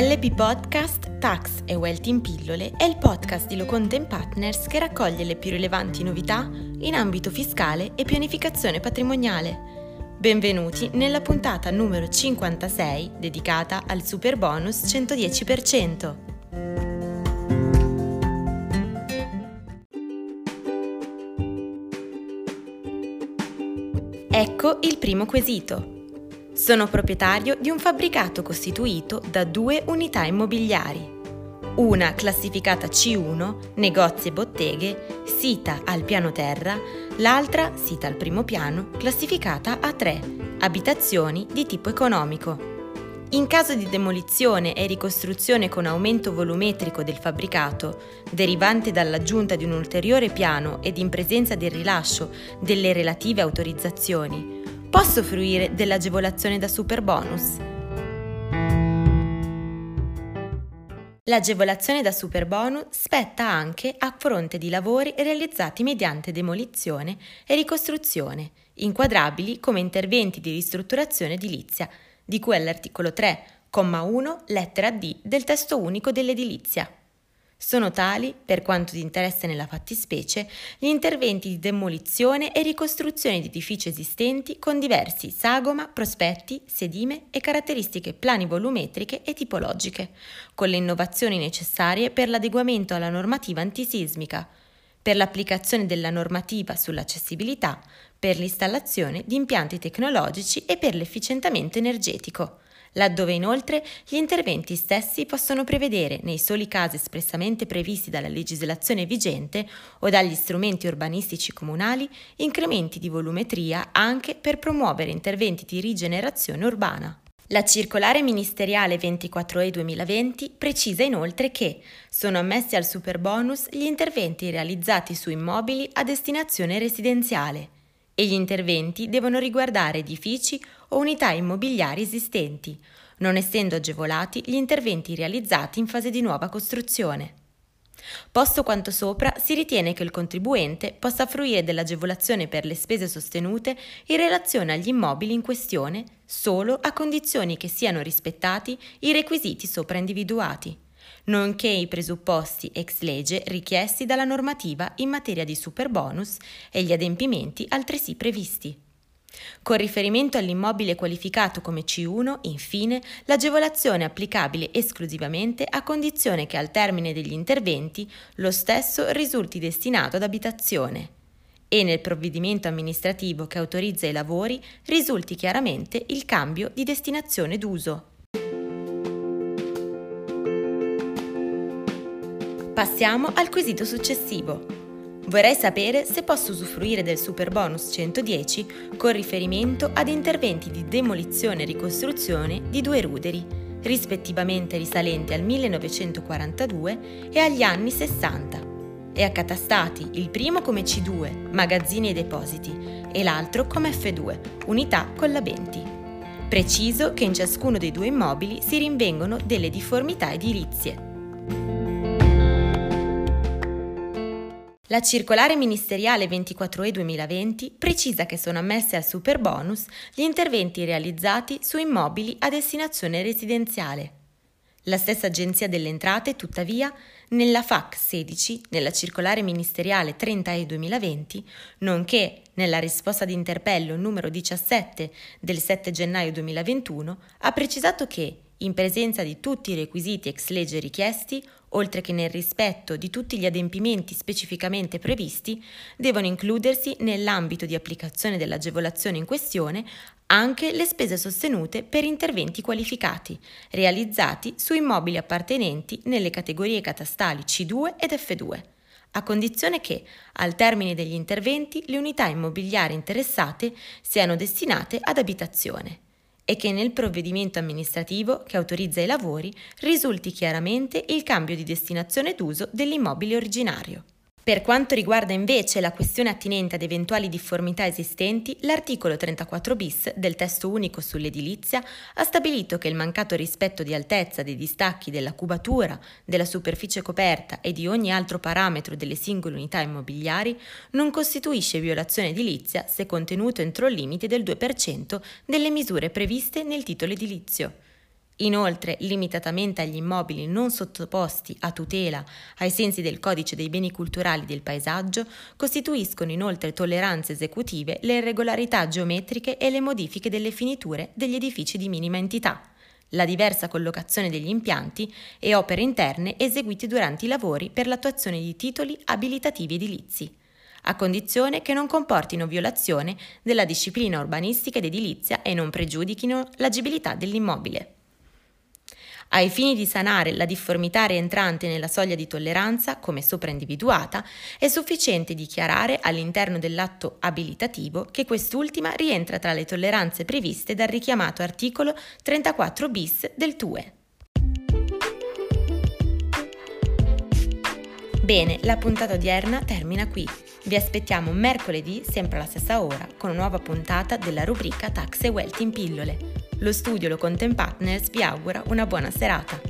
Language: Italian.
LP Podcast Tax e Wealth in pillole è il podcast di Locontent Partners che raccoglie le più rilevanti novità in ambito fiscale e pianificazione patrimoniale. Benvenuti nella puntata numero 56 dedicata al super bonus 110%. Ecco il primo quesito. Sono proprietario di un fabbricato costituito da due unità immobiliari. Una classificata C1, negozi e botteghe, sita al piano terra, l'altra, sita al primo piano, classificata A3, abitazioni di tipo economico. In caso di demolizione e ricostruzione con aumento volumetrico del fabbricato, derivante dall'aggiunta di un ulteriore piano ed in presenza del rilascio delle relative autorizzazioni, posso fruire dell'agevolazione da super bonus? L'agevolazione da super bonus spetta anche a fronte di lavori realizzati mediante demolizione e ricostruzione, inquadrabili come interventi di ristrutturazione edilizia, di cui all'articolo 3, comma 1, lettera D del testo unico dell'edilizia. Sono tali, per quanto di interesse nella fattispecie, gli interventi di demolizione e ricostruzione di edifici esistenti con diversi sagoma, prospetti, sedime e caratteristiche planivolumetriche e tipologiche, con le innovazioni necessarie per l'adeguamento alla normativa antisismica, per l'applicazione della normativa sull'accessibilità, per l'installazione di impianti tecnologici e per l'efficientamento energetico laddove inoltre gli interventi stessi possono prevedere, nei soli casi espressamente previsti dalla legislazione vigente o dagli strumenti urbanistici comunali, incrementi di volumetria anche per promuovere interventi di rigenerazione urbana. La circolare ministeriale 24E 2020 precisa inoltre che sono ammessi al superbonus gli interventi realizzati su immobili a destinazione residenziale e gli interventi devono riguardare edifici o unità immobiliari esistenti, non essendo agevolati gli interventi realizzati in fase di nuova costruzione. Posto quanto sopra, si ritiene che il contribuente possa fruire dell'agevolazione per le spese sostenute in relazione agli immobili in questione solo a condizioni che siano rispettati i requisiti sopra individuati nonché i presupposti ex legge richiesti dalla normativa in materia di superbonus e gli adempimenti altresì previsti. Con riferimento all'immobile qualificato come C1, infine, l'agevolazione è applicabile esclusivamente a condizione che al termine degli interventi lo stesso risulti destinato ad abitazione e nel provvedimento amministrativo che autorizza i lavori risulti chiaramente il cambio di destinazione d'uso. Passiamo al quesito successivo. Vorrei sapere se posso usufruire del super bonus 110 con riferimento ad interventi di demolizione e ricostruzione di due ruderi, rispettivamente risalenti al 1942 e agli anni 60, e accatastati il primo come C2, magazzini e depositi, e l'altro come F2, unità collabenti. Preciso che in ciascuno dei due immobili si rinvengono delle difformità edilizie. La circolare ministeriale 24E 2020 precisa che sono ammesse al super bonus gli interventi realizzati su immobili a destinazione residenziale. La stessa Agenzia delle Entrate, tuttavia, nella FAC 16, nella circolare ministeriale 30E 2020, nonché nella risposta di interpello numero 17 del 7 gennaio 2021, ha precisato che, in presenza di tutti i requisiti ex legge richiesti, oltre che nel rispetto di tutti gli adempimenti specificamente previsti, devono includersi nell'ambito di applicazione dell'agevolazione in questione anche le spese sostenute per interventi qualificati, realizzati su immobili appartenenti nelle categorie catastali C2 ed F2, a condizione che, al termine degli interventi, le unità immobiliari interessate siano destinate ad abitazione e che nel provvedimento amministrativo che autorizza i lavori risulti chiaramente il cambio di destinazione d'uso dell'immobile originario. Per quanto riguarda invece la questione attinente ad eventuali difformità esistenti, l'articolo 34 bis del testo unico sull'edilizia ha stabilito che il mancato rispetto di altezza dei distacchi della cubatura, della superficie coperta e di ogni altro parametro delle singole unità immobiliari non costituisce violazione edilizia se contenuto entro il limite del 2% delle misure previste nel titolo edilizio. Inoltre, limitatamente agli immobili non sottoposti a tutela ai sensi del Codice dei beni culturali del paesaggio, costituiscono inoltre tolleranze esecutive le irregolarità geometriche e le modifiche delle finiture degli edifici di minima entità, la diversa collocazione degli impianti e opere interne eseguiti durante i lavori per l'attuazione di titoli abilitativi edilizi a condizione che non comportino violazione della disciplina urbanistica ed edilizia e non pregiudichino l'agibilità dell'immobile. Ai fini di sanare la difformità rientrante nella soglia di tolleranza, come sopra individuata, è sufficiente dichiarare all'interno dell'atto abilitativo che quest'ultima rientra tra le tolleranze previste dal richiamato articolo 34 bis del TUE. Bene, la puntata odierna termina qui. Vi aspettiamo mercoledì, sempre alla stessa ora, con una nuova puntata della rubrica Tax e Wealth in pillole. Lo studio Lo Content Partners vi augura una buona serata.